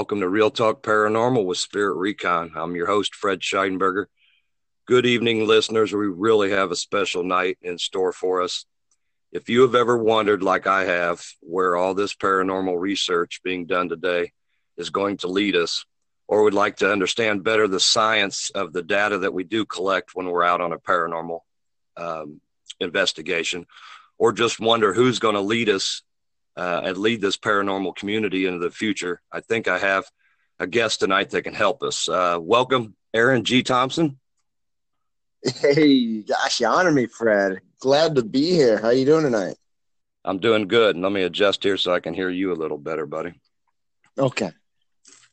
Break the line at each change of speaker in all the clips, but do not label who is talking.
Welcome to Real Talk Paranormal with Spirit Recon. I'm your host, Fred Scheidenberger. Good evening, listeners. We really have a special night in store for us. If you have ever wondered, like I have, where all this paranormal research being done today is going to lead us, or would like to understand better the science of the data that we do collect when we're out on a paranormal um, investigation, or just wonder who's going to lead us uh, and lead this paranormal community into the future, I think I have a guest tonight that can help us. Uh, welcome, Aaron G. Thompson.
Hey, gosh, you honor me, Fred. Glad to be here. How you doing tonight?
I'm doing good. Let me adjust here so I can hear you a little better, buddy.
Okay.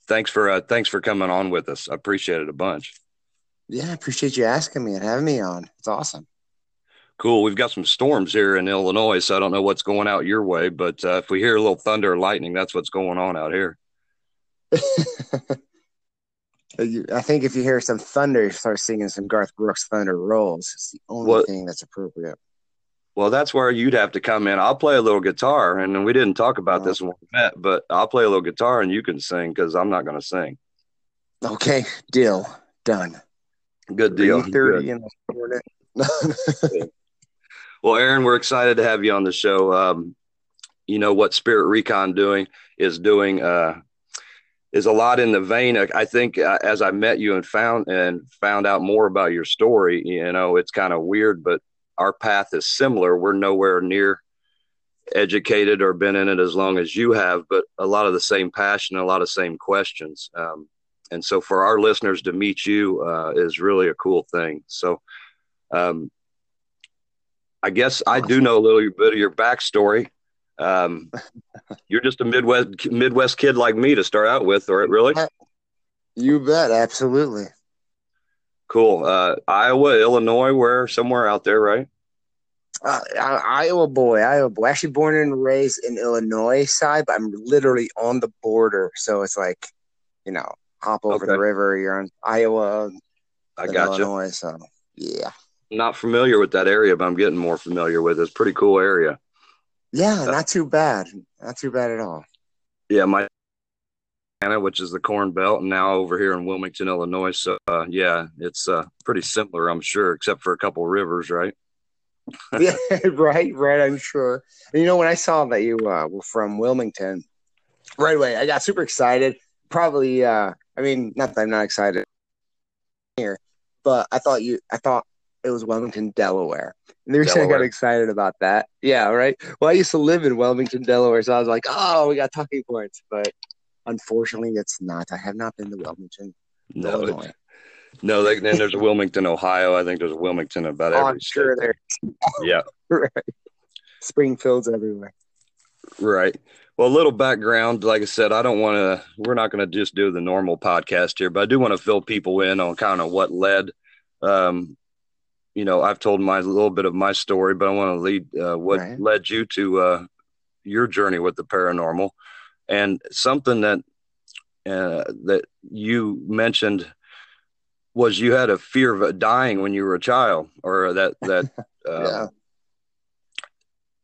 Thanks for uh, thanks for coming on with us. I appreciate it a bunch.
Yeah, I appreciate you asking me and having me on. It's awesome.
Cool. We've got some storms here in Illinois, so I don't know what's going out your way, but uh, if we hear a little thunder or lightning, that's what's going on out here.
I think if you hear some thunder, you start singing some Garth Brooks Thunder Rolls. It's the only well, thing that's appropriate.
Well, that's where you'd have to come in. I'll play a little guitar, and we didn't talk about this when we met, but I'll play a little guitar and you can sing because I'm not going to sing.
Okay, deal done.
Good deal.
Thirty in the morning.
well, Aaron, we're excited to have you on the show. Um, you know what Spirit Recon doing is doing. Uh, is a lot in the vein. I think uh, as I met you and found and found out more about your story, you know, it's kind of weird, but our path is similar. We're nowhere near educated or been in it as long as you have, but a lot of the same passion, a lot of same questions. Um, and so for our listeners to meet you uh, is really a cool thing. So, um, I guess I do know a little bit of your backstory. Um, you're just a Midwest Midwest kid like me to start out with, or really?
You bet, absolutely.
Cool. Uh, Iowa, Illinois, where somewhere out there, right?
Uh, Iowa boy, Iowa boy. Actually, born and raised in Illinois side, but I'm literally on the border, so it's like, you know, hop over okay. the river. You're on Iowa.
I got
Illinois, you. So yeah.
Not familiar with that area, but I'm getting more familiar with it. It's a pretty cool area.
Yeah, uh, not too bad. Not too bad at all.
Yeah, my which is the Corn Belt, and now over here in Wilmington, Illinois. So uh, yeah, it's uh, pretty similar, I'm sure, except for a couple rivers, right?
yeah, right, right. I'm sure. And, you know, when I saw that you uh, were from Wilmington, right away, I got super excited. Probably, uh, I mean, not that I'm not excited here, but I thought you, I thought it was Wilmington, Delaware. And the reason Delaware. I got excited about that, yeah, right. Well, I used to live in Wilmington, Delaware, so I was like, oh, we got talking points. But unfortunately, it's not. I have not been to Wilmington, no, Illinois.
No, they, then there's a Wilmington, Ohio. I think there's a Wilmington about oh, every. I'm
sure there.
Yeah.
right. Springfield's everywhere.
Right. Well, a little background. Like I said, I don't want to. We're not going to just do the normal podcast here, but I do want to fill people in on kind of what led um, you know, I've told my little bit of my story, but I want to lead uh, what right. led you to uh, your journey with the paranormal, and something that uh, that you mentioned was you had a fear of dying when you were a child, or that that. Um, yeah.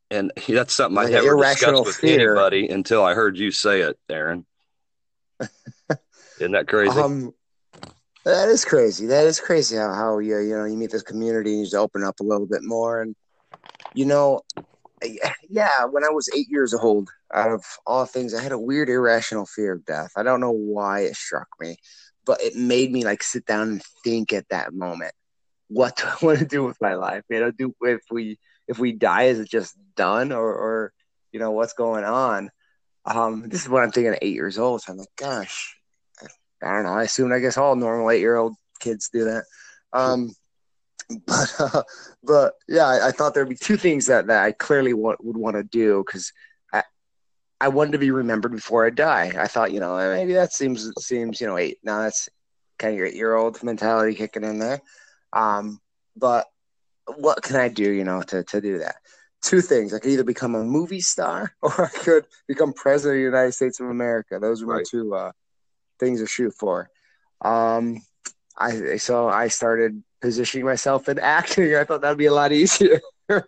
And that's something like I never discussed with fear. anybody until I heard you say it, Aaron. Isn't that crazy? Um,
that is crazy. That is crazy how, how you you know you meet this community and you just open up a little bit more and you know yeah when I was eight years old out of all things I had a weird irrational fear of death. I don't know why it struck me, but it made me like sit down and think at that moment what do I want to do with my life? You know, do if we if we die, is it just done or or you know what's going on? Um, this is what I'm thinking at eight years old. So I'm like, gosh, I don't know. I assume I guess all normal eight year old kids do that. Um, but uh, but yeah, I, I, thought there'd be two things that, that I clearly would want to do because I I wanted to be remembered before I die. I thought you know maybe that seems seems you know eight now that's kind of your eight year old mentality kicking in there. Um, but what can I do you know to to do that? Two things. I could either become a movie star or I could become president of the United States of America. Those are my right. two uh, things to shoot for. Um, I so I started positioning myself in acting. I thought that'd be a lot easier.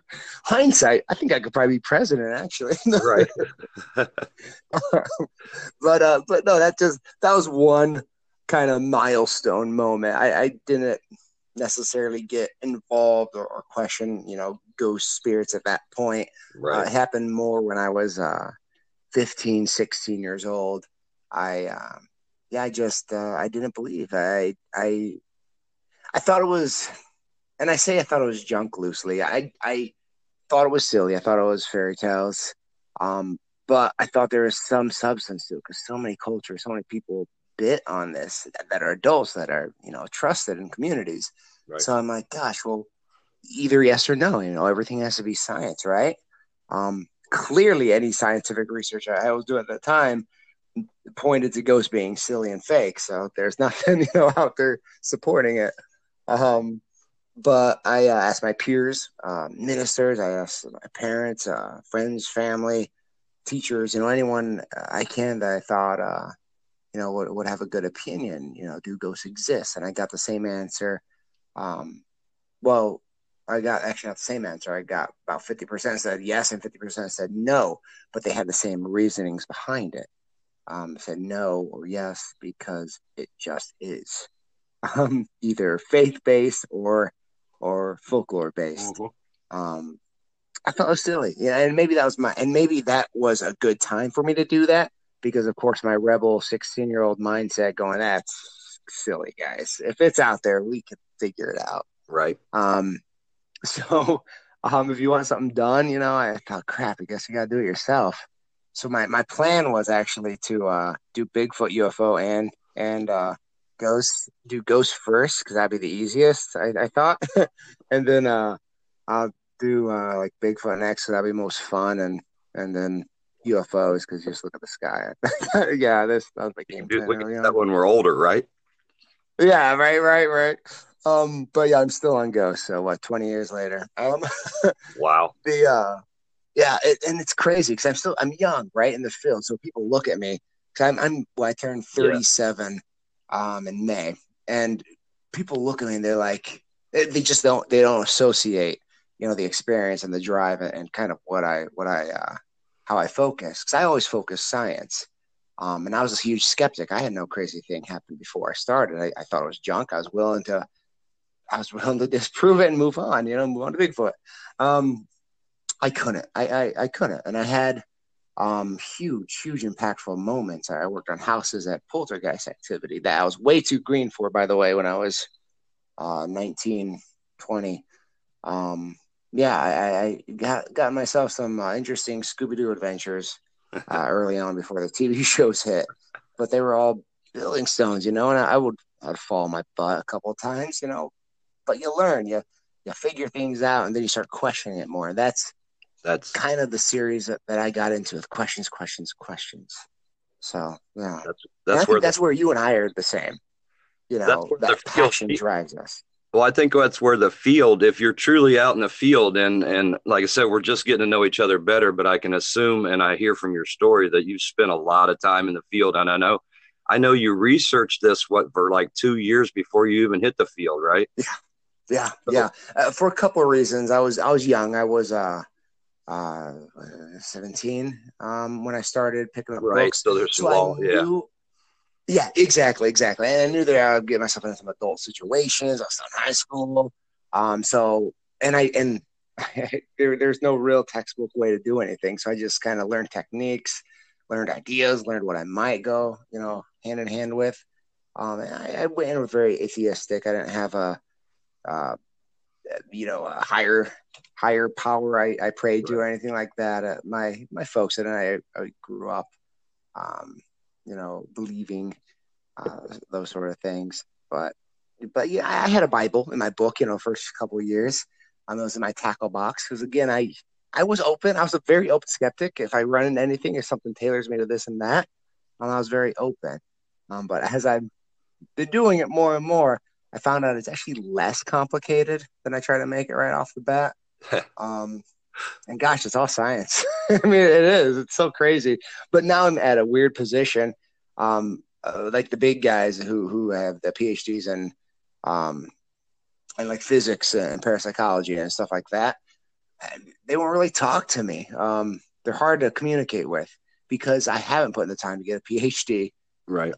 hindsight, I think I could probably be president actually.
right.
but uh, but no, that just that was one kind of milestone moment. I, I didn't necessarily get involved or, or, question, you know, ghost spirits at that point. Right. Uh, it happened more when I was uh, 15, 16 years old. I, uh, yeah, I just, uh, I didn't believe. I, I, I thought it was, and I say I thought it was junk loosely. I, I thought it was silly. I thought it was fairy tales. Um, but I thought there was some substance to it because so many cultures, so many people bit on this that, that, are adults that are you know trusted in communities. Right. So I'm like, gosh, well, either yes or no. You know, everything has to be science, right? Um, clearly, any scientific research I was doing at the time pointed to ghosts being silly and fake. So there's nothing you know out there supporting it. Um, but I uh, asked my peers, uh, ministers, I asked my parents, uh, friends, family, teachers, you know, anyone I can that I thought uh, you know, would, would have a good opinion, you know, do ghosts exist? And I got the same answer. Um, well, I got actually not the same answer. I got about 50% said yes and 50% said no, but they had the same reasonings behind it. Um, said no or yes because it just is um, either faith based or or folklore based. Mm-hmm. Um, I thought it was silly, yeah, and maybe that was my and maybe that was a good time for me to do that because of course my rebel 16 year old mindset going that's silly guys. If it's out there we can figure it out.
Right.
Um so um if you want something done you know i thought crap i guess you gotta do it yourself so my my plan was actually to uh do bigfoot ufo and and uh ghost do ghost first because that'd be the easiest i, I thought and then uh i'll do uh like bigfoot next so that'd be most fun and and then UFOs because you just look at the sky. yeah, this that was my game
plan. That when we're older, right?
Yeah, right, right, right. Um, but yeah, I'm still on Ghost. So what? Twenty years later. Um,
wow.
The uh, yeah, it, and it's crazy because I'm still I'm young, right, in the field. So people look at me because I'm I'm well, I turned 37 yeah. um in May, and people look at me and they're like they just don't they don't associate you know the experience and the drive and, and kind of what I what I uh how I focus because I always focus science. Um, and I was a huge skeptic. I had no crazy thing happen before I started. I, I, thought it was junk. I was willing to, I was willing to disprove it and move on. You know, move on to Bigfoot. Um, I couldn't. I, I, I couldn't. And I had um, huge, huge, impactful moments. I worked on houses at poltergeist activity that I was way too green for, by the way, when I was uh, 19, 20. Um, yeah, I, I got got myself some uh, interesting Scooby Doo adventures uh, early on before the TV shows hit, but they were all building stones, you know. And I, I would I'd fall my butt a couple of times, you know, but you learn, you you figure things out, and then you start questioning it more. That's
that's
kind of the series that, that I got into with questions, questions, questions. So yeah, that's that's where the, that's where you and I are the same. You know, that passion drives us.
Well, I think that's where the field, if you're truly out in the field, and and like I said, we're just getting to know each other better. But I can assume, and I hear from your story that you spent a lot of time in the field, and I know, I know you researched this what for like two years before you even hit the field, right?
Yeah, yeah, so, yeah. Uh, for a couple of reasons, I was I was young. I was uh, uh, 17 um, when I started picking up
right.
books.
So there's so long, yeah. Knew,
yeah, exactly, exactly. And I knew that I would get myself into some adult situations. I was still in high school. Um, so and I and there, there's no real textbook way to do anything. So I just kind of learned techniques, learned ideas, learned what I might go, you know, hand in hand with. Um, and I, I went in with very atheistic. I didn't have a, uh, you know, a higher higher power I, I prayed right. to or anything like that. Uh, my my folks and I, I grew up um, you know, believing uh, those sort of things. But but yeah, I had a Bible in my book, you know, first couple of years. Um, it was in my tackle box because again, I I was open. I was a very open skeptic. If I run into anything, if something tailors me to this and that, um, I was very open. Um, but as I've been doing it more and more, I found out it's actually less complicated than I try to make it right off the bat. um, and gosh, it's all science. I mean, it is. It's so crazy. But now I'm at a weird position, um, uh, like the big guys who who have the PhDs and um, and like physics and parapsychology and stuff like that. they won't really talk to me. Um, they're hard to communicate with because I haven't put in the time to get a PhD.
Right.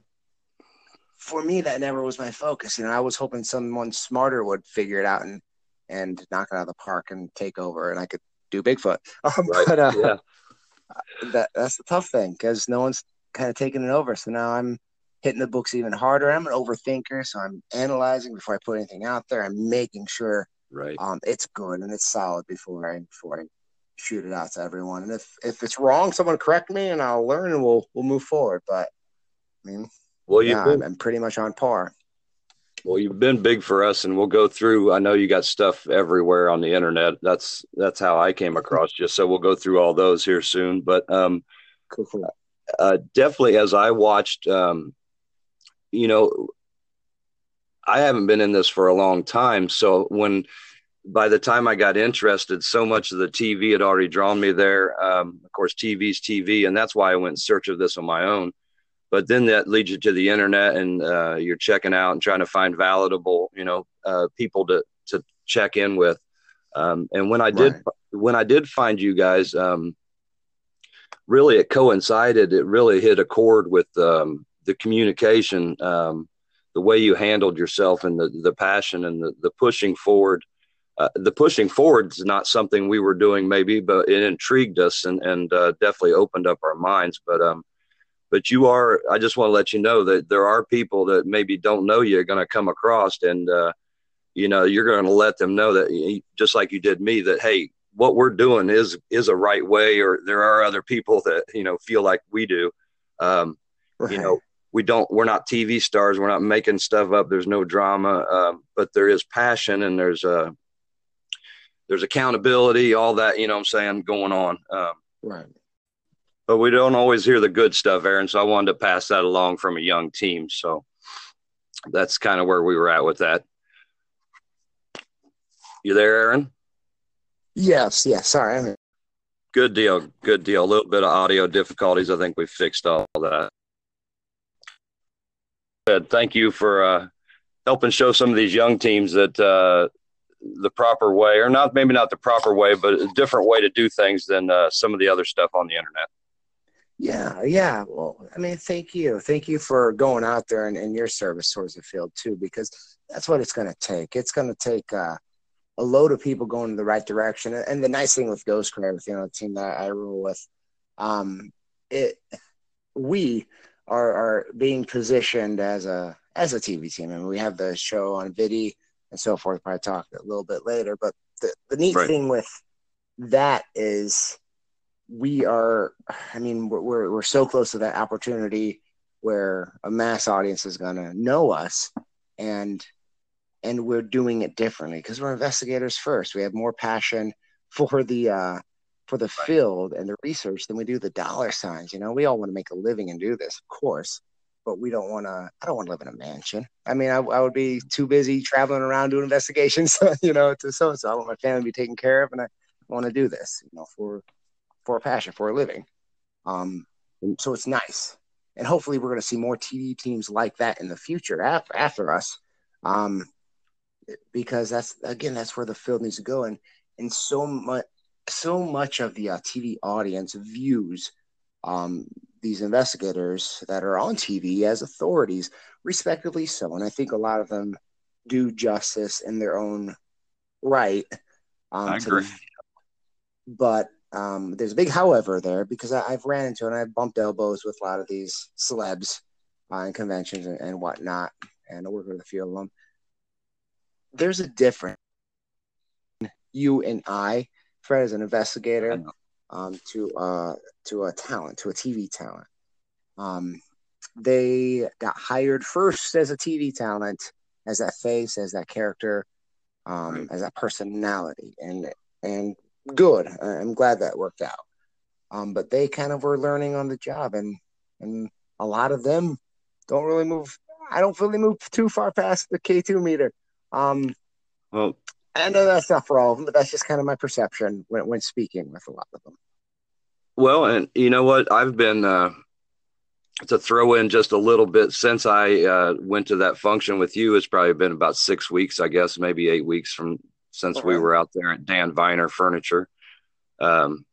For me, that never was my focus. You know, I was hoping someone smarter would figure it out and and knock it out of the park and take over, and I could do Bigfoot. Um, right. But uh, yeah. that that's the tough thing because no one's kind of taking it over. So now I'm hitting the books even harder. I'm an overthinker, so I'm analyzing before I put anything out there. I'm making sure
right
um it's good and it's solid before I before I shoot it out to everyone. And if if it's wrong, someone correct me and I'll learn and we'll we'll move forward. But I mean, well, yeah, been, I'm pretty much on par.
Well, you've been big for us, and we'll go through. I know you got stuff everywhere on the internet. That's that's how I came across you. So we'll go through all those here soon. But um, cool. uh, definitely, as I watched, um, you know, I haven't been in this for a long time. So when by the time I got interested, so much of the TV had already drawn me there. Um, of course, TV's TV, and that's why I went in search of this on my own. But then that leads you to the internet, and uh, you're checking out and trying to find validable, you know, uh, people to to check in with. Um, and when I did, right. when I did find you guys, um, really it coincided. It really hit a chord with um, the communication, um, the way you handled yourself, and the the passion and the the pushing forward uh, the pushing forward is not something we were doing maybe, but it intrigued us and, and uh, definitely opened up our minds. But um, but you are, I just want to let you know that there are people that maybe don't know you are going to come across, and uh, you know you're going to let them know that just like you did me that hey, what we're doing is is a right way, or there are other people that you know feel like we do. Um, right. You know, we don't we're not tv stars we're not making stuff up there's no drama um, but there is passion and there's a there's accountability, all that, you know what I'm saying, going on. Um,
right.
But we don't always hear the good stuff, Aaron. So I wanted to pass that along from a young team. So that's kind of where we were at with that. You there, Aaron?
Yes, yes. Sorry. I'm...
Good deal. Good deal. A little bit of audio difficulties. I think we fixed all that. Thank you for uh, helping show some of these young teams that uh, the proper way, or not maybe not the proper way, but a different way to do things than uh, some of the other stuff on the internet.
Yeah, yeah. Well, I mean, thank you, thank you for going out there and, and your service towards the field too, because that's what it's going to take. It's going to take uh, a load of people going in the right direction. And the nice thing with Ghost Crab, you know, the team that I rule with, um, it we are are being positioned as a as a TV team. I mean, we have the show on Vidi and so forth. Probably talk a little bit later. But the, the neat right. thing with that is we are, I mean, we're, we're, so close to that opportunity where a mass audience is going to know us and and we're doing it differently because we're investigators first we have more passion for the uh for the field and the research than we do the dollar signs you know we all want to make a living and do this of course but we don't want to. I don't want to live in a mansion. I mean, I, I would be too busy traveling around doing investigations, you know, to so and so. I want my family to be taken care of, and I want to do this, you know, for for a passion, for a living. Um, so it's nice, and hopefully, we're going to see more TV teams like that in the future after after us, um, because that's again that's where the field needs to go, and and so much so much of the uh, TV audience views um, these investigators that are on TV as authorities, respectively so. And I think a lot of them do justice in their own right.
Um, I agree. The,
but um, there's a big however there because I, have ran into and I've bumped elbows with a lot of these celebs uh, in conventions and, and whatnot, and I work with a few of them. There's a difference. You and I, Fred, as an investigator, um, to uh, to a talent, to a TV talent. Um, they got hired first as a TV talent, as that face, as that character, um, right. as that personality, and and good. I'm glad that worked out. Um, but they kind of were learning on the job, and and a lot of them don't really move. I don't feel they move too far past the K2 meter. Um,
well,
I know that's not for all of them, but that's just kind of my perception when, when speaking with a lot of them.
Well, and you know what? I've been uh, to throw in just a little bit since I uh, went to that function with you. It's probably been about six weeks, I guess, maybe eight weeks from since we were out there at Dan Viner Furniture. Um,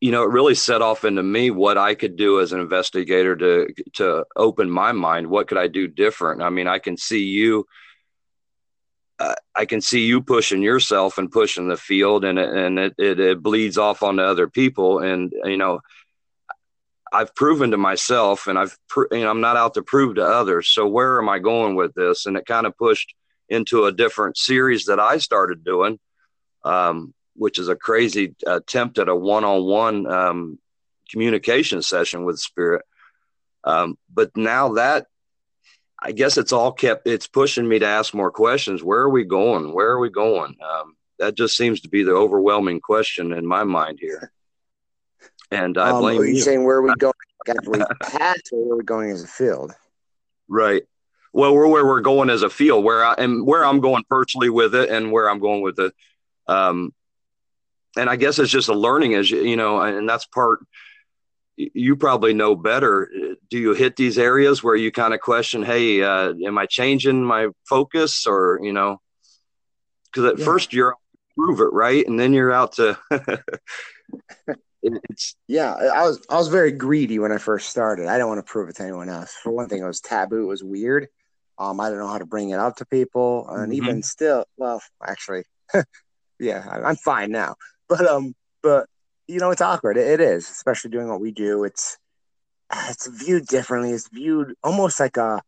you know, it really set off into me what I could do as an investigator to to open my mind. What could I do different? I mean, I can see you. Uh, I can see you pushing yourself and pushing the field, and and it, it, it bleeds off onto other people. And you know, I've proven to myself, and I've you know I'm not out to prove to others. So where am I going with this? And it kind of pushed into a different series that I started doing, um, which is a crazy attempt at a one-on-one um, communication session with spirit. Um, but now that I guess it's all kept it's pushing me to ask more questions. Where are we going? Where are we going? Um, that just seems to be the overwhelming question in my mind here. And I um, blame
are you, you. saying where are we going actually past or where are we going as a field?
Right. Well, we're where we're going as a field, where I and where I'm going personally with it, and where I'm going with it. Um, and I guess it's just a learning, as you, know, and that's part. You probably know better. Do you hit these areas where you kind of question, "Hey, uh, am I changing my focus?" Or you know, because at yeah. first you're prove it right, and then you're out to
it's yeah i was i was very greedy when i first started i don't want to prove it to anyone else for one thing it was taboo it was weird um i don't know how to bring it up to people and mm-hmm. even still well actually yeah I, am fine now but um but you know it's awkward it, it is especially doing what we do it's it's viewed differently it's viewed almost like a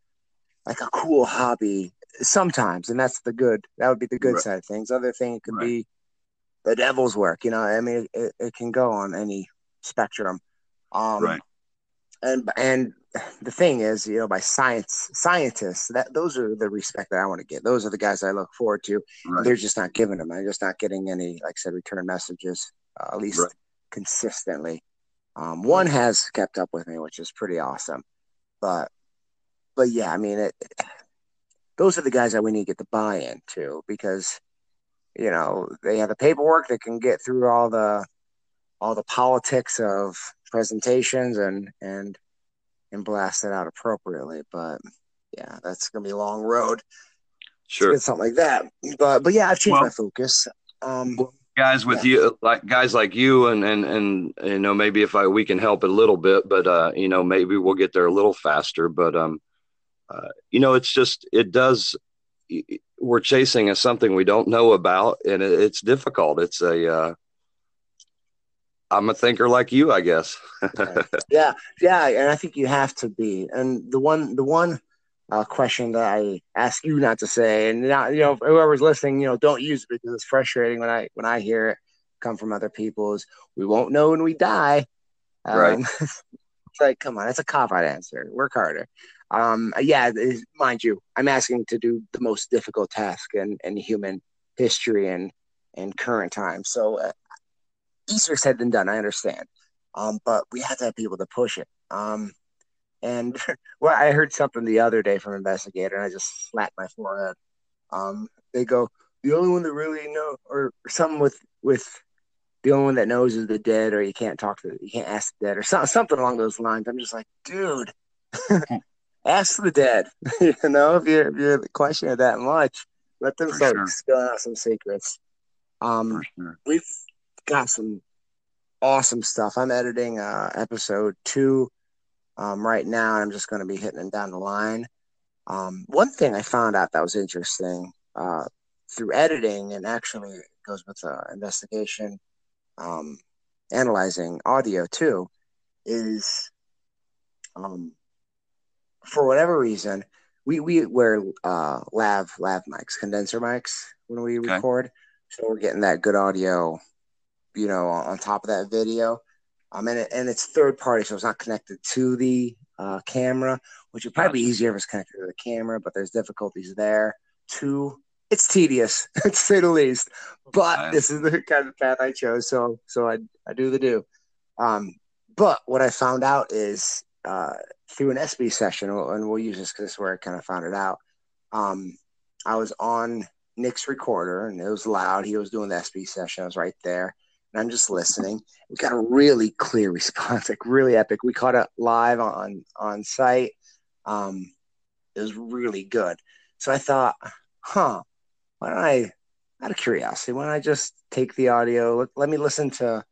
like a cool hobby sometimes and that's the good that would be the good right. side of things other thing it could right. be the devil's work. You know, I mean, it, it can go on any spectrum. Um, right. And and the thing is, you know, by science scientists, that those are the respect that I want to get. Those are the guys I look forward to. Right. They're just not giving them. I'm just not getting any, like I said, return messages, uh, at least right. consistently. Um, one has kept up with me, which is pretty awesome. But but yeah, I mean, it, those are the guys that we need to get the buy-in to because you know they have the paperwork that can get through all the all the politics of presentations and and and blast it out appropriately but yeah that's gonna be a long road
sure
something like that but but yeah i've changed well, my focus um
guys with yeah. you like guys like you and and and you know maybe if i we can help a little bit but uh you know maybe we'll get there a little faster but um uh, you know it's just it does we're chasing a something we don't know about, and it, it's difficult. It's a uh, I'm a thinker like you, I guess.
yeah, yeah, and I think you have to be. And the one, the one uh, question that I ask you not to say, and not, you know, whoever's listening, you know, don't use it because it's frustrating when I when I hear it come from other people. Is we won't know when we die. Um, right. it's like, come on, that's a cop out answer. Work harder. Um, yeah, mind you, I'm asking to do the most difficult task in, in human history and and current time. So uh, easier said than done. I understand, um, but we have to have people to push it. Um, and well, I heard something the other day from investigator, and I just slapped my forehead. Um, they go, the only one that really know, or something with with the only one that knows is the dead, or you can't talk to, you can't ask the dead, or so, something along those lines. I'm just like, dude, ask the dead. you know, if you're if you're questioning that much, let them start sure. spilling out some secrets. Um, sure. we've got some awesome stuff. I'm editing uh, episode two um, right now. I'm just going to be hitting them down the line. Um, one thing I found out that was interesting uh, through editing, and actually it goes with uh, investigation, um, analyzing audio too, is um, for whatever reason, we we wear uh, lav lav mics, condenser mics when we okay. record, so we're getting that good audio, you know, on top of that video. Um, and, it, and it's third party, so it's not connected to the uh, camera, which would probably be easier if it's connected to the camera, but there's difficulties there too. It's tedious, to say the least. But this is the kind of path I chose, so so I I do the do. Um, but what I found out is uh, through an SB session, and we'll use this because this is where I kind of found it out. Um, I was on Nick's recorder, and it was loud. He was doing the SB session. I was right there, and I'm just listening. We got a really clear response, like really epic. We caught it live on on site. Um, it was really good. So I thought, huh, why don't I out of curiosity, why don't I just take the audio? Let, let me listen to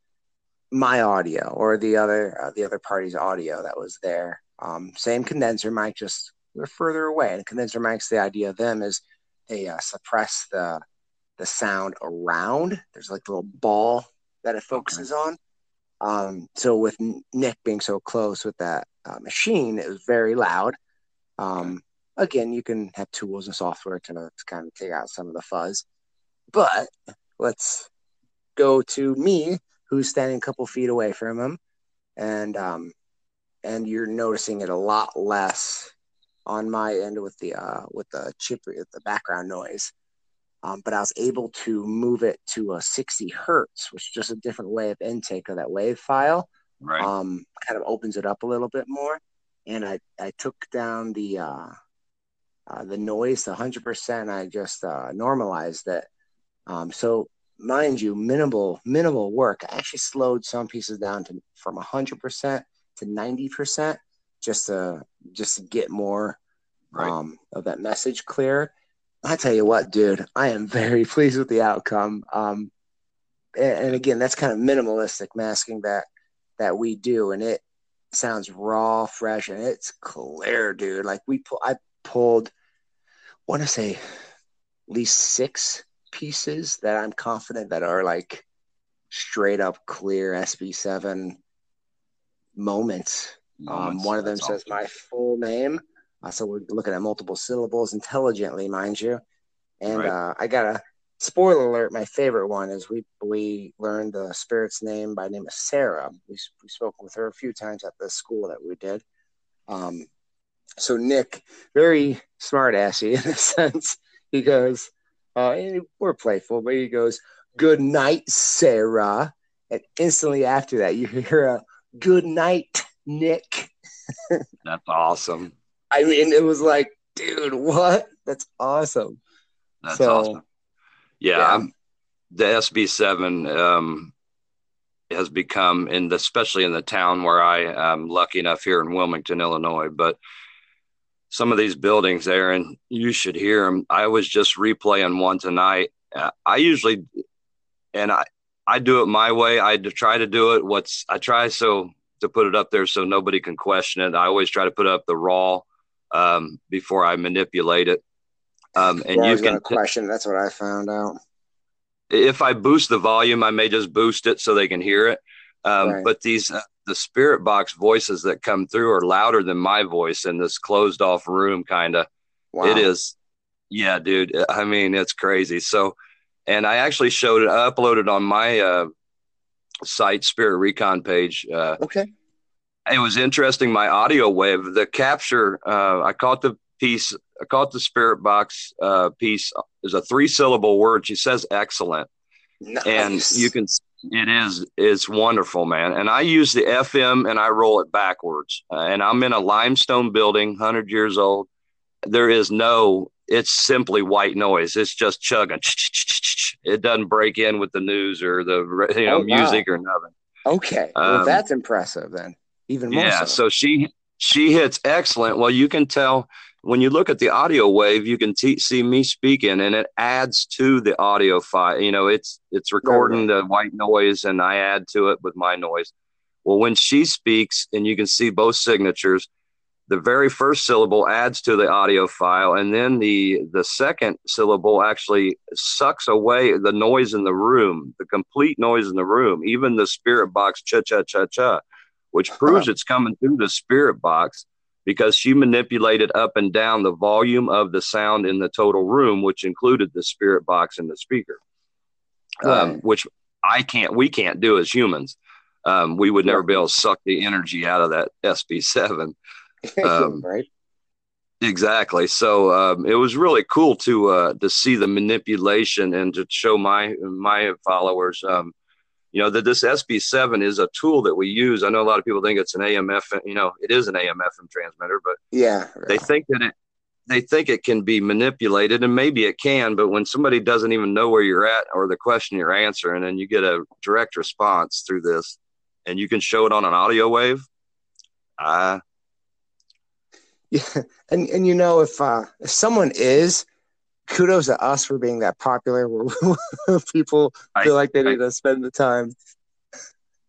my audio or the other uh, the other party's audio that was there. Um, same condenser mic, just we're further away. And condenser mics, the idea of them is they uh, suppress the the sound around. There's like a little ball that it focuses okay. on. Um, so with Nick being so close with that uh, machine, it was very loud. Um, again, you can have tools and software to, to kind of take out some of the fuzz. But let's go to me, who's standing a couple feet away from him, and um, and you're noticing it a lot less on my end with the uh, with the chip with the background noise. Um, but I was able to move it to a 60 hertz, which is just a different way of intake of that wave file.
Right.
Um, kind of opens it up a little bit more. And I, I took down the uh, uh, the noise to 100%. I just uh, normalized it. Um, so mind you, minimal minimal work. I actually slowed some pieces down to from 100% to 90% just to just to get more right. um, of that message clear. I tell you what, dude, I am very pleased with the outcome. Um, and, again, that's kind of minimalistic masking that that we do, and it sounds raw, fresh, and it's clear, dude. Like we pull, I pulled, want to say, at least six pieces that I'm confident that are like straight up clear SB7 moments. moments. Um, one of them says awesome. my full name. Uh, so we're looking at multiple syllables intelligently, mind you. And right. uh, I got a spoiler alert. My favorite one is we we learned the spirit's name by name of Sarah. We we spoke with her a few times at the school that we did. Um, so Nick, very smart assy in a sense. He goes, uh, we're playful, but he goes, "Good night, Sarah," and instantly after that, you hear a "Good night, Nick."
That's awesome.
I mean, it was like, dude, what? That's awesome.
That's so, awesome. Yeah, yeah. the SB7 um, has become, in the, especially in the town where I am lucky enough here in Wilmington, Illinois, but some of these buildings there, and you should hear them. I was just replaying one tonight. Uh, I usually, and I, I do it my way. I try to do it. What's I try so to put it up there so nobody can question it. I always try to put up the raw um, before I manipulate it. Um, and you can
question. That's what I found out.
If I boost the volume, I may just boost it so they can hear it. Um, right. But these uh, the spirit box voices that come through are louder than my voice in this closed off room. Kind of. Wow. It is. Yeah, dude. I mean, it's crazy. So, and I actually showed it, I uploaded on my uh, site, Spirit Recon page. Uh,
okay
it was interesting. My audio wave, the capture, uh, I caught the piece, I caught the spirit box uh, piece is a three syllable word. She says excellent. Nice. And you can, it is, it's wonderful, man. And I use the FM and I roll it backwards. Uh, and I'm in a limestone building, 100 years old. There is no, it's simply white noise. It's just chugging. It doesn't break in with the news or the you know, oh, music or nothing.
Okay. Well, um, that's impressive then even more. Yeah.
So. so she she hits excellent. Well, you can tell when you look at the audio wave, you can t- see me speaking, and it adds to the audio file. You know, it's it's recording the white noise, and I add to it with my noise. Well, when she speaks, and you can see both signatures, the very first syllable adds to the audio file, and then the the second syllable actually sucks away the noise in the room, the complete noise in the room, even the spirit box cha cha cha cha which proves it's coming through the spirit box because she manipulated up and down the volume of the sound in the total room, which included the spirit box and the speaker, um, right. um, which I can't, we can't do as humans. Um, we would never be able to suck the energy out of that SB7. Um, right. Exactly. So um, it was really cool to uh, to see the manipulation and to show my my followers um, you know that this SB7 is a tool that we use. I know a lot of people think it's an AMF, you know, it is an AM/FM transmitter, but
yeah,
they think that it they think it can be manipulated, and maybe it can. But when somebody doesn't even know where you're at or the question you're answering, and you get a direct response through this, and you can show it on an audio wave, uh,
yeah, and and you know if uh, if someone is kudos to us for being that popular where people feel like they need I, to spend the time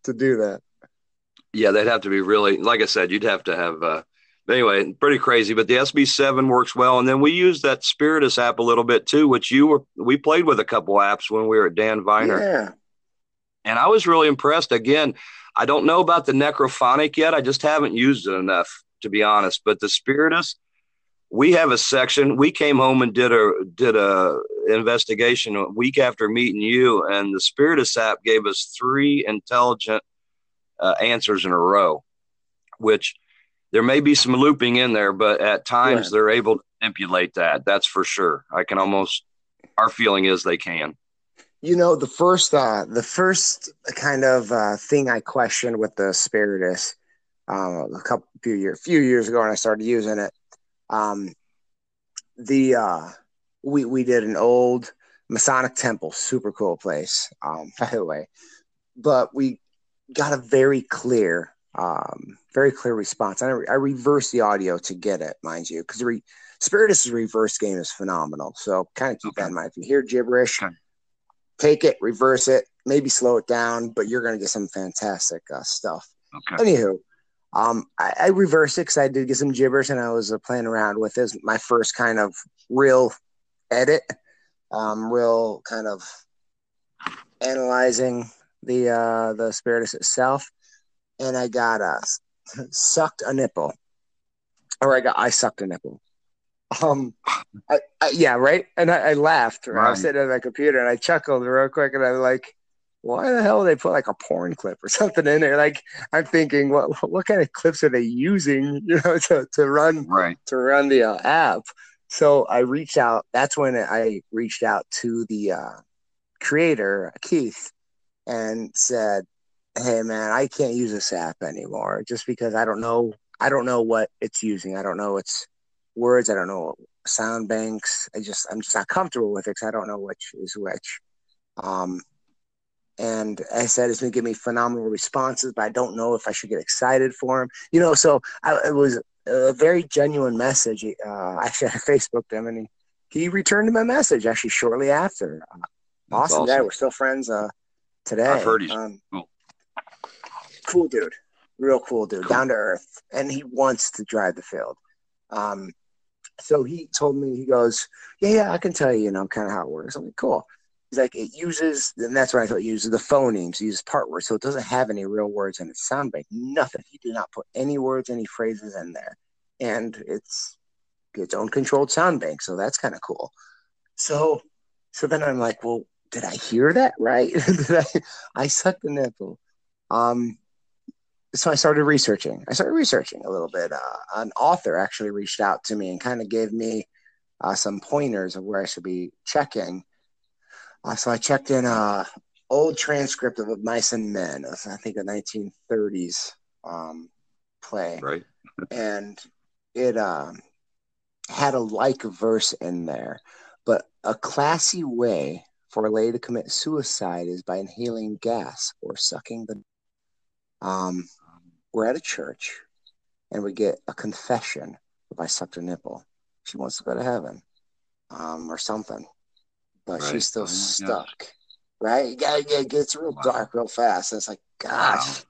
to do that.
Yeah, they'd have to be really, like I said, you'd have to have, uh, anyway, pretty crazy. But the SB7 works well. And then we use that Spiritus app a little bit too, which you were, we played with a couple apps when we were at Dan Viner.
Yeah.
And I was really impressed. Again, I don't know about the Necrophonic yet. I just haven't used it enough, to be honest. But the Spiritus, we have a section. We came home and did a did a investigation a week after meeting you, and the Spiritus app gave us three intelligent uh, answers in a row, which there may be some looping in there, but at times they're able to manipulate that. That's for sure. I can almost. Our feeling is they can.
You know, the first uh, the first kind of uh, thing I questioned with the Spiritus um, a couple few years few years ago when I started using it um, the uh, we we did an old Masonic temple, super cool place, um, by the way. But we got a very clear, um, very clear response. I, I reversed the audio to get it, mind you, because re- Spiritus' reverse game is phenomenal. So kind of keep okay. that in mind. If you hear gibberish, okay. take it, reverse it, maybe slow it down, but you're going to get some fantastic uh, stuff. Okay. Anywho, um, I, I reversed it because I did get some gibberish and I was uh, playing around with this. My first kind of real edit, um, real kind of analyzing the uh, the spiritus itself, and I got uh, sucked a nipple, or I got I sucked a nipple. Um, I, I yeah, right. And I, I laughed. Right? I was sitting at my computer and I chuckled real quick, and I like, why the hell they put like a porn clip or something in there? Like I'm thinking, what what kind of clips are they using, you know, to, to run
right
to run the uh, app? So I reached out. That's when I reached out to the uh, creator Keith and said, "Hey man, I can't use this app anymore just because I don't know. I don't know what it's using. I don't know its words. I don't know sound banks. I just I'm just not comfortable with it because I don't know which is which." Um, and I said it's going to give me phenomenal responses, but I don't know if I should get excited for him. You know, so I, it was a very genuine message. Uh, actually, I Facebooked him, and he, he returned my message actually shortly after. Uh, awesome, awesome guy. We're still friends uh, today.
I've heard he's um, cool.
Cool dude, real cool dude, cool. down to earth, and he wants to drive the field. Um, so he told me, he goes, "Yeah, yeah, I can tell you, you know, kind of how it works." I'm like, "Cool." He's like it uses, and that's what I thought. It uses the phonemes, it uses part words, so it doesn't have any real words in its sound bank. Nothing. He did not put any words, any phrases in there, and it's its own controlled sound bank. So that's kind of cool. So, so then I'm like, well, did I hear that right? I? I sucked the nipple. Um, so I started researching. I started researching a little bit. Uh, an author actually reached out to me and kind of gave me uh, some pointers of where I should be checking uh, so I checked in a uh, old transcript of Mice and Men, I think a 1930s um, play,
right?
and it um, had a like verse in there, but a classy way for a lady to commit suicide is by inhaling gas or sucking the. Um, we're at a church, and we get a confession if I sucked a nipple. She wants to go to heaven, um, or something but right. she's still oh stuck. Gosh. Right? Yeah, yeah, it gets real wow. dark real fast. And it's like, gosh.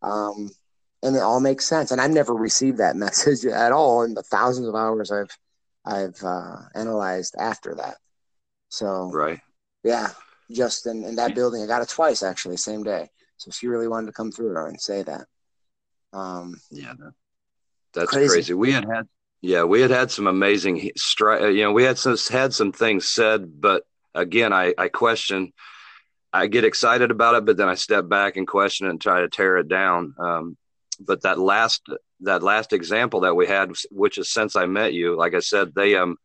Wow. Um, and it all makes sense. And I've never received that message at all in the thousands of hours I've I've uh, analyzed after that. So
right,
yeah, just in, in that building, I got it twice actually, same day. So she really wanted to come through and say that. Um,
yeah, that, that's crazy. crazy. We had had yeah, we had had some amazing stri- uh, You know, we had some had some things said, but again, I I question. I get excited about it, but then I step back and question it and try to tear it down. Um, but that last that last example that we had, which is since I met you, like I said, they um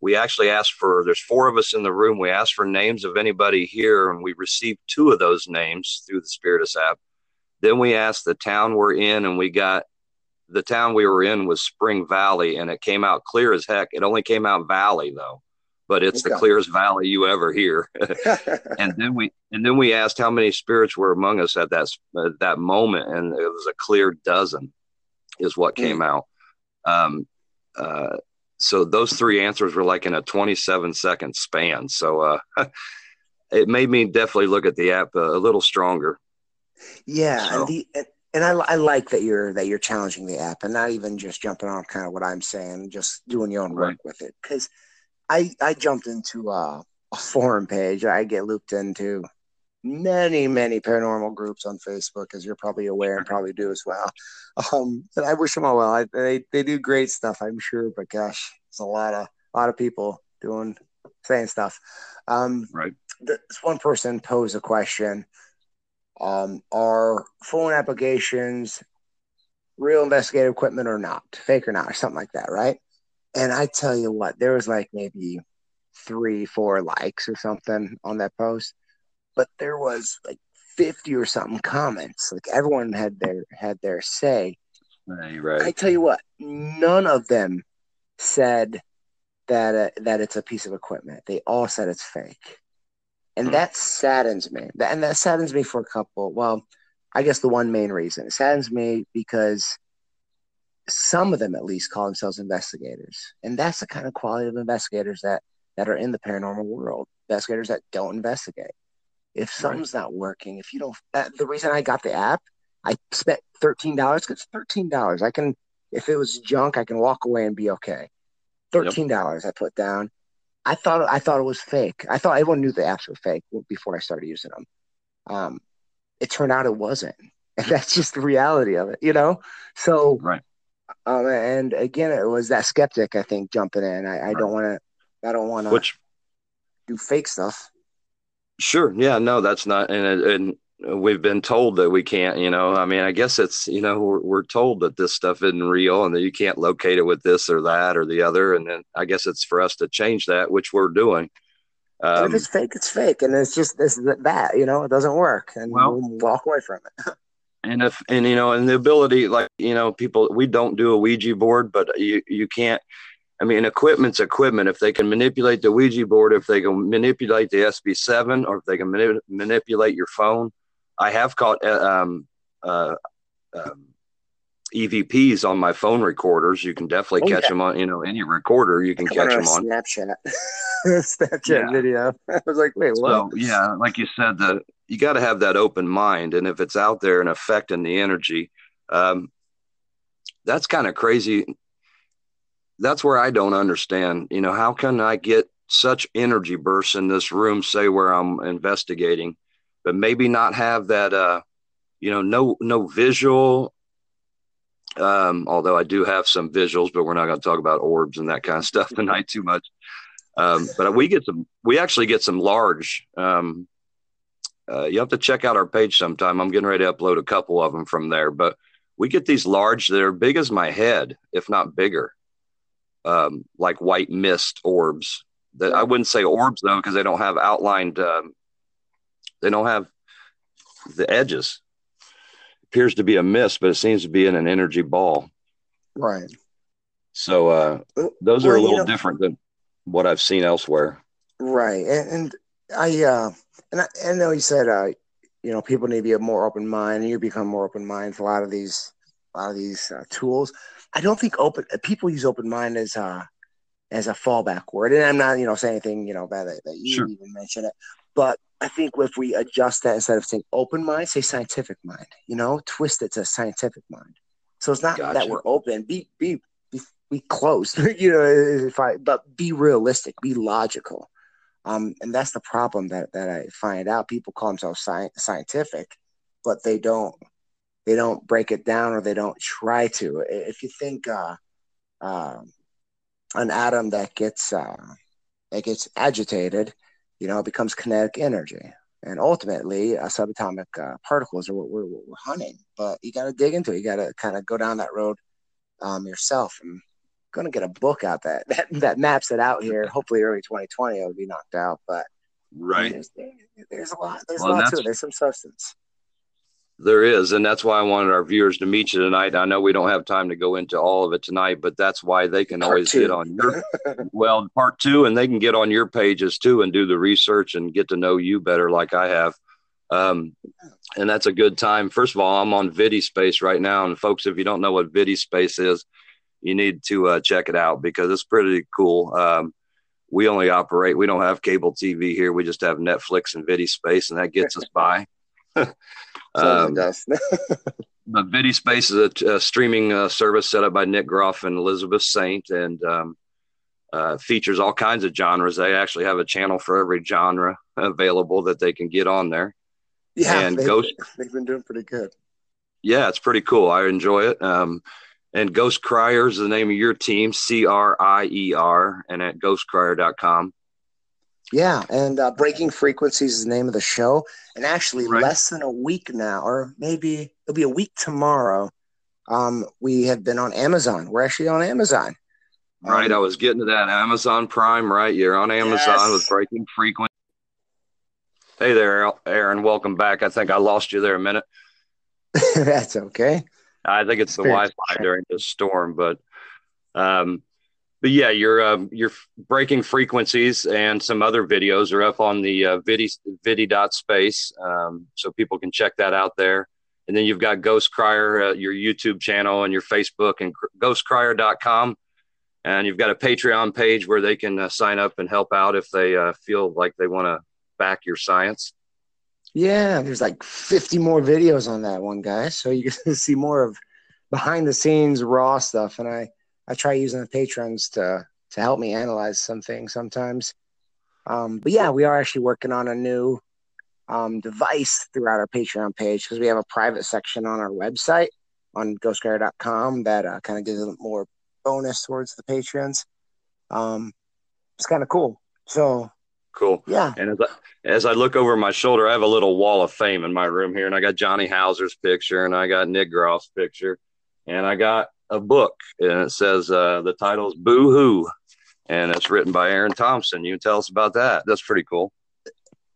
we actually asked for there's four of us in the room. We asked for names of anybody here, and we received two of those names through the Spiritus app. Then we asked the town we're in, and we got the town we were in was Spring Valley, and it came out clear as heck. It only came out Valley though, but it's okay. the clearest valley you ever hear. and then we and then we asked how many spirits were among us at that at that moment, and it was a clear dozen, is what came mm. out. Um, uh, so those three answers were like in a 27 second span. So uh, it made me definitely look at the app a, a little stronger.
Yeah, so. and the and I, I like that you're that you're challenging the app and not even just jumping on kind of what I'm saying, just doing your own work right. with it. Because I I jumped into a, a forum page. I get looped into many many paranormal groups on Facebook, as you're probably aware and probably do as well. Um, and I wish them all well. I, they they do great stuff, I'm sure. But gosh, it's a lot of a lot of people doing saying stuff. Um,
right.
This one person posed a question um, are phone applications real investigative equipment or not, fake or not, or something like that, right? And I tell you what, there was like maybe three, four likes or something on that post, but there was like 50 or something comments. Like everyone had their had their say.
Right, right.
I tell you what, none of them said that uh, that it's a piece of equipment. They all said it's fake and hmm. that saddens me. And that saddens me for a couple. Well, I guess the one main reason it saddens me because some of them at least call themselves investigators, and that's the kind of quality of investigators that that are in the paranormal world. Investigators that don't investigate. If something's right. not working, if you don't, uh, the reason I got the app, I spent thirteen dollars because thirteen dollars. I can, if it was junk, I can walk away and be okay. Thirteen dollars yep. I put down I thought I thought it was fake. I thought everyone knew the apps were fake before I started using them. Um, it turned out it wasn't, and that's just the reality of it, you know. So,
right.
Um, and again, it was that skeptic I think jumping in. I, I don't want to. I don't want to. Which do fake stuff.
Sure. Yeah. No, that's not. And and we've been told that we can't, you know, I mean, I guess it's, you know, we're, we're, told that this stuff isn't real and that you can't locate it with this or that or the other. And then I guess it's for us to change that, which we're doing.
Um, if it's fake, it's fake. And it's just this, that, you know, it doesn't work and well, we'll walk away from it.
and if, and, you know, and the ability, like, you know, people, we don't do a Ouija board, but you, you can't, I mean, equipment's equipment. If they can manipulate the Ouija board, if they can manipulate the SB7, or if they can mani- manipulate your phone, I have caught um, uh, um, EVPs on my phone recorders. You can definitely oh, catch yeah. them on, you know, any recorder you can catch them on.
Snapchat, Snapchat yeah. video. I was like, wait, what? So,
yeah, like you said, the you got to have that open mind, and if it's out there and affecting the energy, um, that's kind of crazy. That's where I don't understand. You know, how can I get such energy bursts in this room? Say where I'm investigating but maybe not have that uh you know no no visual. Um although i do have some visuals but we're not going to talk about orbs and that kind of stuff tonight too much. Um but we get some we actually get some large um uh, you have to check out our page sometime. I'm getting ready to upload a couple of them from there but we get these large that are big as my head if not bigger. Um like white mist orbs. That i wouldn't say orbs though because they don't have outlined um, they don't have the edges. It appears to be a mist, but it seems to be in an energy ball.
Right.
So uh, those well, are a little know, different than what I've seen elsewhere.
Right, and, and I uh, and I, I, know you said uh, you know people need to be a more open mind, and you become more open mind for a lot of these a lot of these uh, tools. I don't think open people use open mind as uh as a fallback word, and I'm not you know saying anything you know bad that, that you sure. even mentioned it, but I think if we adjust that instead of saying open mind, say scientific mind, you know, twist it to scientific mind. So it's not gotcha. that we're open, be, be, be, be closed, you know, if I, but be realistic, be logical. Um, and that's the problem that, that I find out. People call themselves sci- scientific, but they don't, they don't break it down or they don't try to. If you think, uh, uh, an atom that gets, uh, that gets agitated, you know, it becomes kinetic energy. And ultimately, uh, subatomic uh, particles are what we're, what we're hunting. But you got to dig into it. You got to kind of go down that road um, yourself. I'm going to get a book out that, that that maps it out here. Hopefully, early 2020, it'll be knocked out. But
right,
there's, there's a lot. There's well, a lot to it. There's some substance.
There is, and that's why I wanted our viewers to meet you tonight. I know we don't have time to go into all of it tonight, but that's why they can part always two. get on your well part two, and they can get on your pages too and do the research and get to know you better, like I have. Um, and that's a good time. First of all, I'm on Vidi Space right now, and folks, if you don't know what Vidi Space is, you need to uh, check it out because it's pretty cool. Um, we only operate, we don't have cable TV here. We just have Netflix and Vidi Space, and that gets us by. um, but VidiSpace is a, a streaming uh, service set up by Nick Groff and Elizabeth Saint, and um, uh, features all kinds of genres. They actually have a channel for every genre available that they can get on there.
Yeah, and they've, Ghost, they've been doing pretty good.
Yeah, it's pretty cool. I enjoy it. Um, and Ghost Crier is the name of your team, C R I E R, and at ghostcrier.com.
Yeah, and uh, Breaking Frequencies is the name of the show. And actually, right. less than a week now, or maybe it'll be a week tomorrow, um, we have been on Amazon. We're actually on Amazon.
Right, um, I was getting to that. Amazon Prime, right? You're on Amazon yes. with Breaking Frequencies. Hey there, Aaron. Welcome back. I think I lost you there a minute.
That's okay.
I think it's the Wi-Fi during this storm, but um, but yeah, your um, your breaking frequencies and some other videos are up on the uh, Vidi dot space, um, so people can check that out there. And then you've got Ghost Crier, uh, your YouTube channel, and your Facebook, and ghostcrier.com. And you've got a Patreon page where they can uh, sign up and help out if they uh, feel like they want to back your science.
Yeah, there's like 50 more videos on that one, guys. So you can see more of behind the scenes raw stuff. And I, I try using the patrons to, to help me analyze some things sometimes. Um, but yeah, we are actually working on a new um, device throughout our Patreon page because we have a private section on our website on ghostcrier.com that uh, kind of gives a more bonus towards the patrons. Um, it's kind of cool. So
Cool.
Yeah.
And as I, as I look over my shoulder, I have a little wall of fame in my room here, and I got Johnny Hauser's picture, and I got Nick Groff's picture, and I got a book, and it says uh, the title is Boo Hoo, and it's written by Aaron Thompson. You tell us about that. That's pretty cool.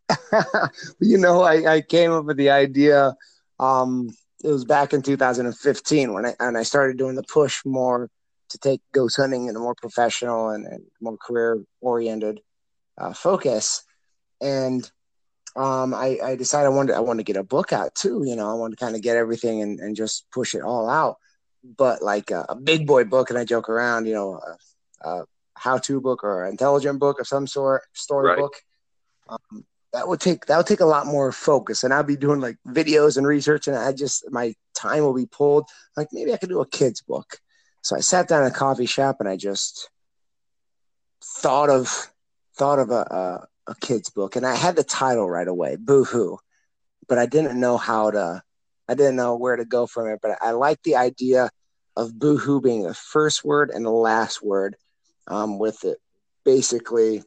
you know, I, I came up with the idea. Um, it was back in 2015 when I and I started doing the push more to take ghost hunting in a more professional and, and more career oriented uh, focus. And um, I, I, decided I wanted I wanted to get a book out too. You know, I wanted to kind of get everything and, and just push it all out. But like a, a big boy book, and I joke around, you know, a, a how-to book or an intelligent book of some sort, storybook. Right. Um, that would take that would take a lot more focus, and I'd be doing like videos and research, and I just my time will be pulled. Like maybe I could do a kids book. So I sat down in a coffee shop and I just thought of thought of a, a, a kid's book, and I had the title right away, Boo Hoo, but I didn't know how to, I didn't know where to go from it. But I like the idea of Boo Hoo being the first word and the last word, um, with it basically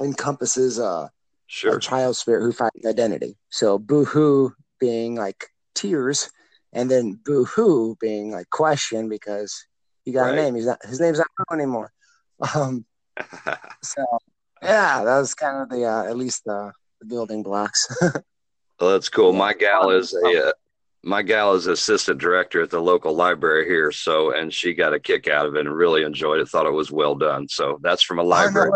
encompasses a, sure. a child spirit who finds identity. So Boo Hoo being like tears, and then Boo Hoo being like question because he got right. a name. He's not his name's not Boo anymore. Um, so yeah, that was kind of the uh, at least the, the building blocks.
well, that's cool. My gal is a uh, my gal is assistant director at the local library here, so and she got a kick out of it and really enjoyed it. Thought it was well done. So that's from a library.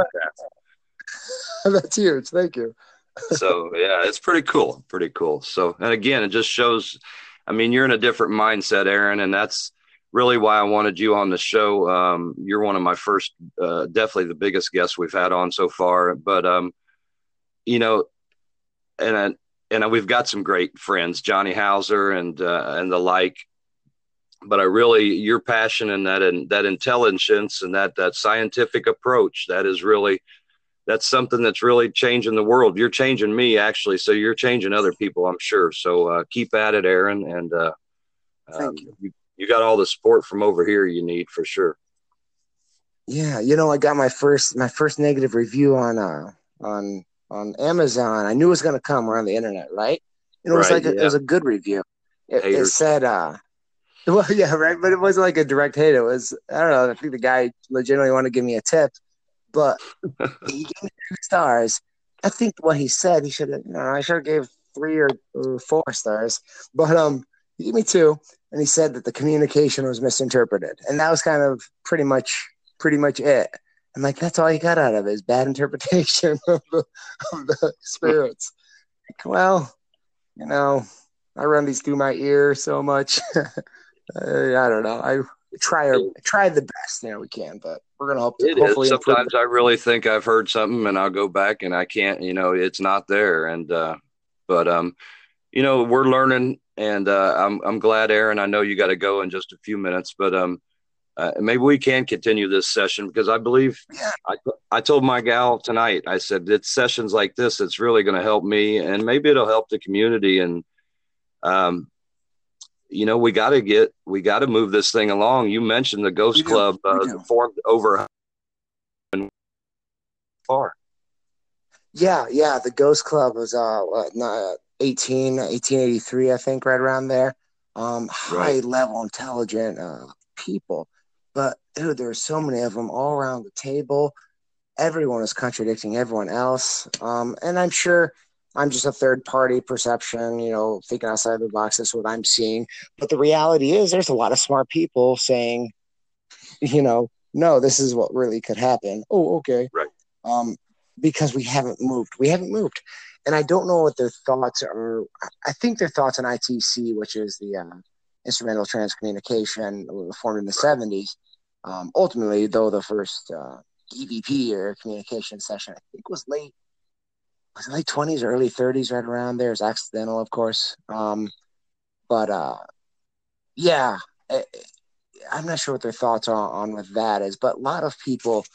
that's huge. Thank you.
so yeah, it's pretty cool. Pretty cool. So and again, it just shows. I mean, you're in a different mindset, Aaron, and that's really why I wanted you on the show. Um, you're one of my first, uh, definitely the biggest guests we've had on so far. But um, you know, and I, and we've got some great friends, Johnny Hauser and uh, and the like. But I really, your passion and that and that intelligence and that that scientific approach, that is really that's something that's really changing the world. You're changing me actually, so you're changing other people, I'm sure. So uh, keep at it, Aaron, and uh,
Thank um, you
you got all the support from over here you need for sure.
Yeah, you know, I got my first my first negative review on uh on on Amazon. I knew it was gonna come around the internet, right? Know, it was right, like a, it was a good review. It, it, said, uh, well, yeah, right, but it wasn't like a direct hate. It was I don't know. I think the guy legitimately wanted to give me a tip, but he gave me two stars. I think what he said he should have. You know, I should have gave three or, or four stars, but um, he gave me two and he said that the communication was misinterpreted, and that was kind of pretty much pretty much it. I'm like, that's all you got out of it is bad interpretation of the, of the spirits. Like, well, you know, I run these through my ear so much. I, I don't know. I try our, try the best there we can, but we're gonna hope
to. It hopefully is. Sometimes I really think I've heard something, and I'll go back and I can't. You know, it's not there, and uh, but um, you know, we're learning, and uh, I'm I'm glad, Aaron. I know you got to go in just a few minutes, but um, uh, maybe we can continue this session because I believe yeah. I, I told my gal tonight, I said, it's sessions like this that's really going to help me and maybe it'll help the community. And, um, you know, we got to get, we got to move this thing along. You mentioned the Ghost Club uh, formed over far.
Yeah, yeah. The Ghost Club was uh, not 18, 1883, I think, right around there. Um, high right. level, intelligent uh, people but dude, there are so many of them all around the table. Everyone is contradicting everyone else. Um, and I'm sure I'm just a third party perception, you know, thinking outside the box. That's what I'm seeing. But the reality is, there's a lot of smart people saying, you know, no, this is what really could happen. Oh, okay.
Right.
Um, because we haven't moved. We haven't moved. And I don't know what their thoughts are. I think their thoughts on ITC, which is the uh, instrumental transcommunication formed in the right. 70s, um, ultimately, though, the first uh, EVP or communication session, I think, was late, was late 20s, early 30s, right around there. It's accidental, of course. Um, but uh, yeah, I'm not sure what their thoughts are on with that is, but a lot of people,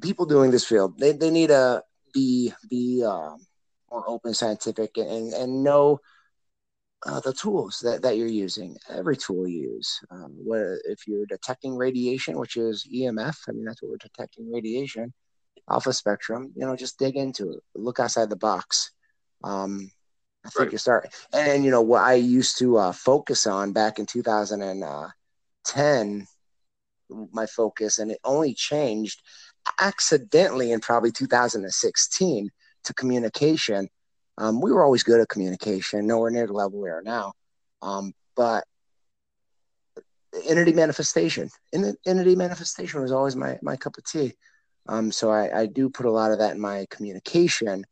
people doing this field, they, they need to be be um, more open, scientific, and and know uh, the tools that, that you're using, every tool you use. Um, where if you're detecting radiation, which is EMF, I mean that's what we're detecting radiation, alpha spectrum. You know, just dig into it, look outside the box. Um, I think right. you start, and you know what I used to uh, focus on back in 2010, my focus, and it only changed accidentally in probably 2016 to communication um, we were always good at communication, nowhere near the level we are now. Um, but entity manifestation, entity manifestation was always my, my cup of tea. Um, so I, I do put a lot of that in my communication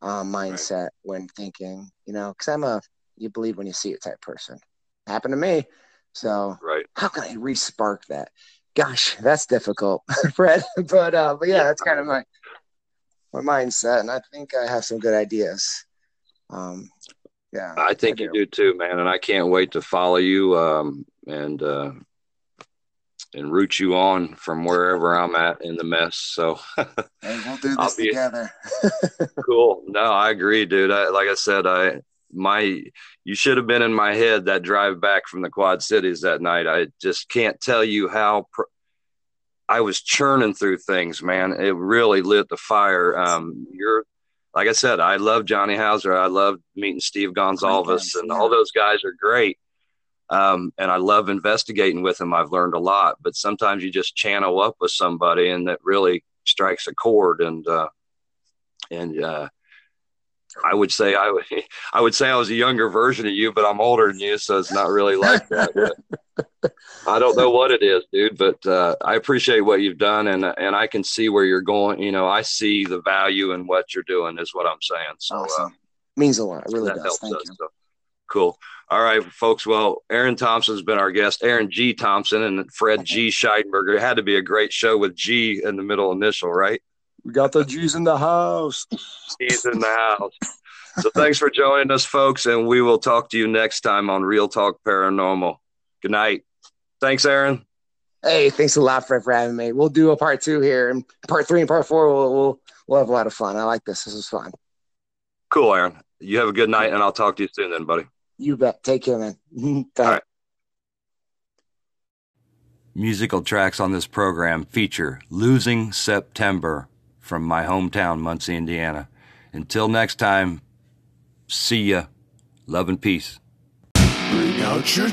um, mindset right. when thinking, you know, because I'm a you believe when you see it type person. Happened to me. So
right.
how can I re-spark that? Gosh, that's difficult, Fred. but uh, but yeah, that's kind of my my mindset, and I think I have some good ideas. Um, yeah,
I think I you do too, man, and I can't wait to follow you um, and uh, and root you on from wherever I'm at in the mess. So
hey, we'll do this be, together.
cool. No, I agree, dude. I, like I said, I my you should have been in my head that drive back from the Quad Cities that night. I just can't tell you how. Pr- I was churning through things, man. It really lit the fire. Um, you're like I said, I love Johnny Hauser. I love meeting Steve Gonsalves, and all those guys are great. Um, and I love investigating with them. I've learned a lot, but sometimes you just channel up with somebody, and that really strikes a chord. And uh, and uh, I would say I would I would say I was a younger version of you, but I'm older than you, so it's not really like that. I don't know what it is, dude, but uh, I appreciate what you've done, and and I can see where you're going. You know, I see the value in what you're doing. Is what I'm saying. So uh, awesome. uh,
means a lot. It really does. Thank us, you. So.
Cool. All right, folks. Well, Aaron Thompson's been our guest. Aaron G. Thompson and Fred G. Scheidenberger. It had to be a great show with G in the middle initial, right?
We got the G's in the house.
G's in the house. So thanks for joining us, folks, and we will talk to you next time on Real Talk Paranormal. Good night. Thanks, Aaron.
Hey, thanks a lot for, for having me. We'll do a part two here, and part three and part four. We'll, we'll we'll have a lot of fun. I like this. This is fun.
Cool, Aaron. You have a good night, and I'll talk to you soon, then, buddy.
You bet. Take care, man.
All right. Musical tracks on this program feature Losing September from my hometown, Muncie, Indiana. Until next time, see ya. Love and peace. Bring out your